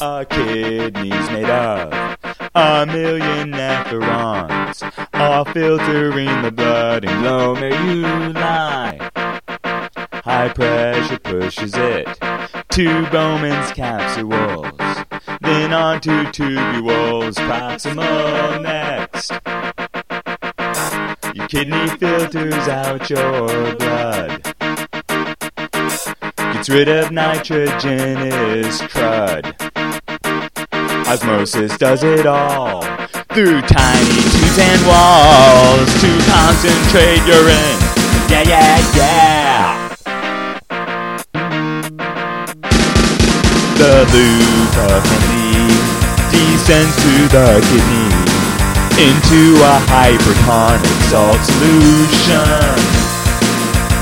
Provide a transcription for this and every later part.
a kidney's made of a million nephrons, all filtering the blood and low may you lie. High pressure pushes it to Bowman's capsules, then onto tubules, proximal next. Your kidney filters out your blood. Gets rid of nitrogenous crud. Osmosis does it all through tiny tubes and walls to concentrate urine. Yeah, yeah, yeah. The loop of Henle descends to the kidney into a hypertonic salt solution.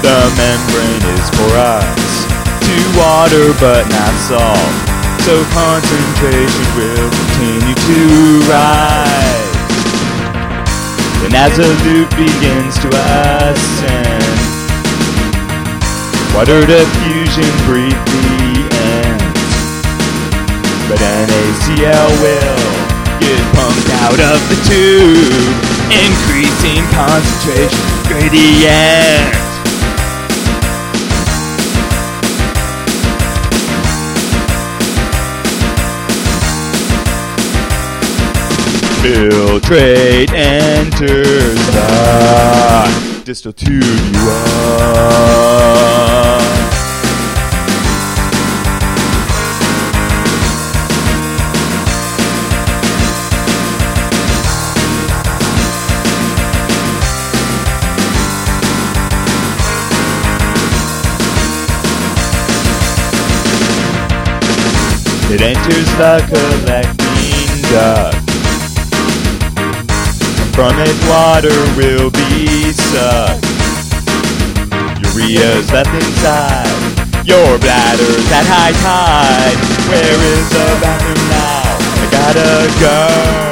The membrane is for us to water but not salt so concentration will continue to rise. And as the loop begins to ascend, water diffusion briefly ends. But NaCl will get pumped out of the tube, increasing concentration gradient. Filtrate enters the distal tubule. It enters the collecting From it water will be sucked. Urea's left inside. Your bladder's at high tide. Where is the bathroom now? I gotta go.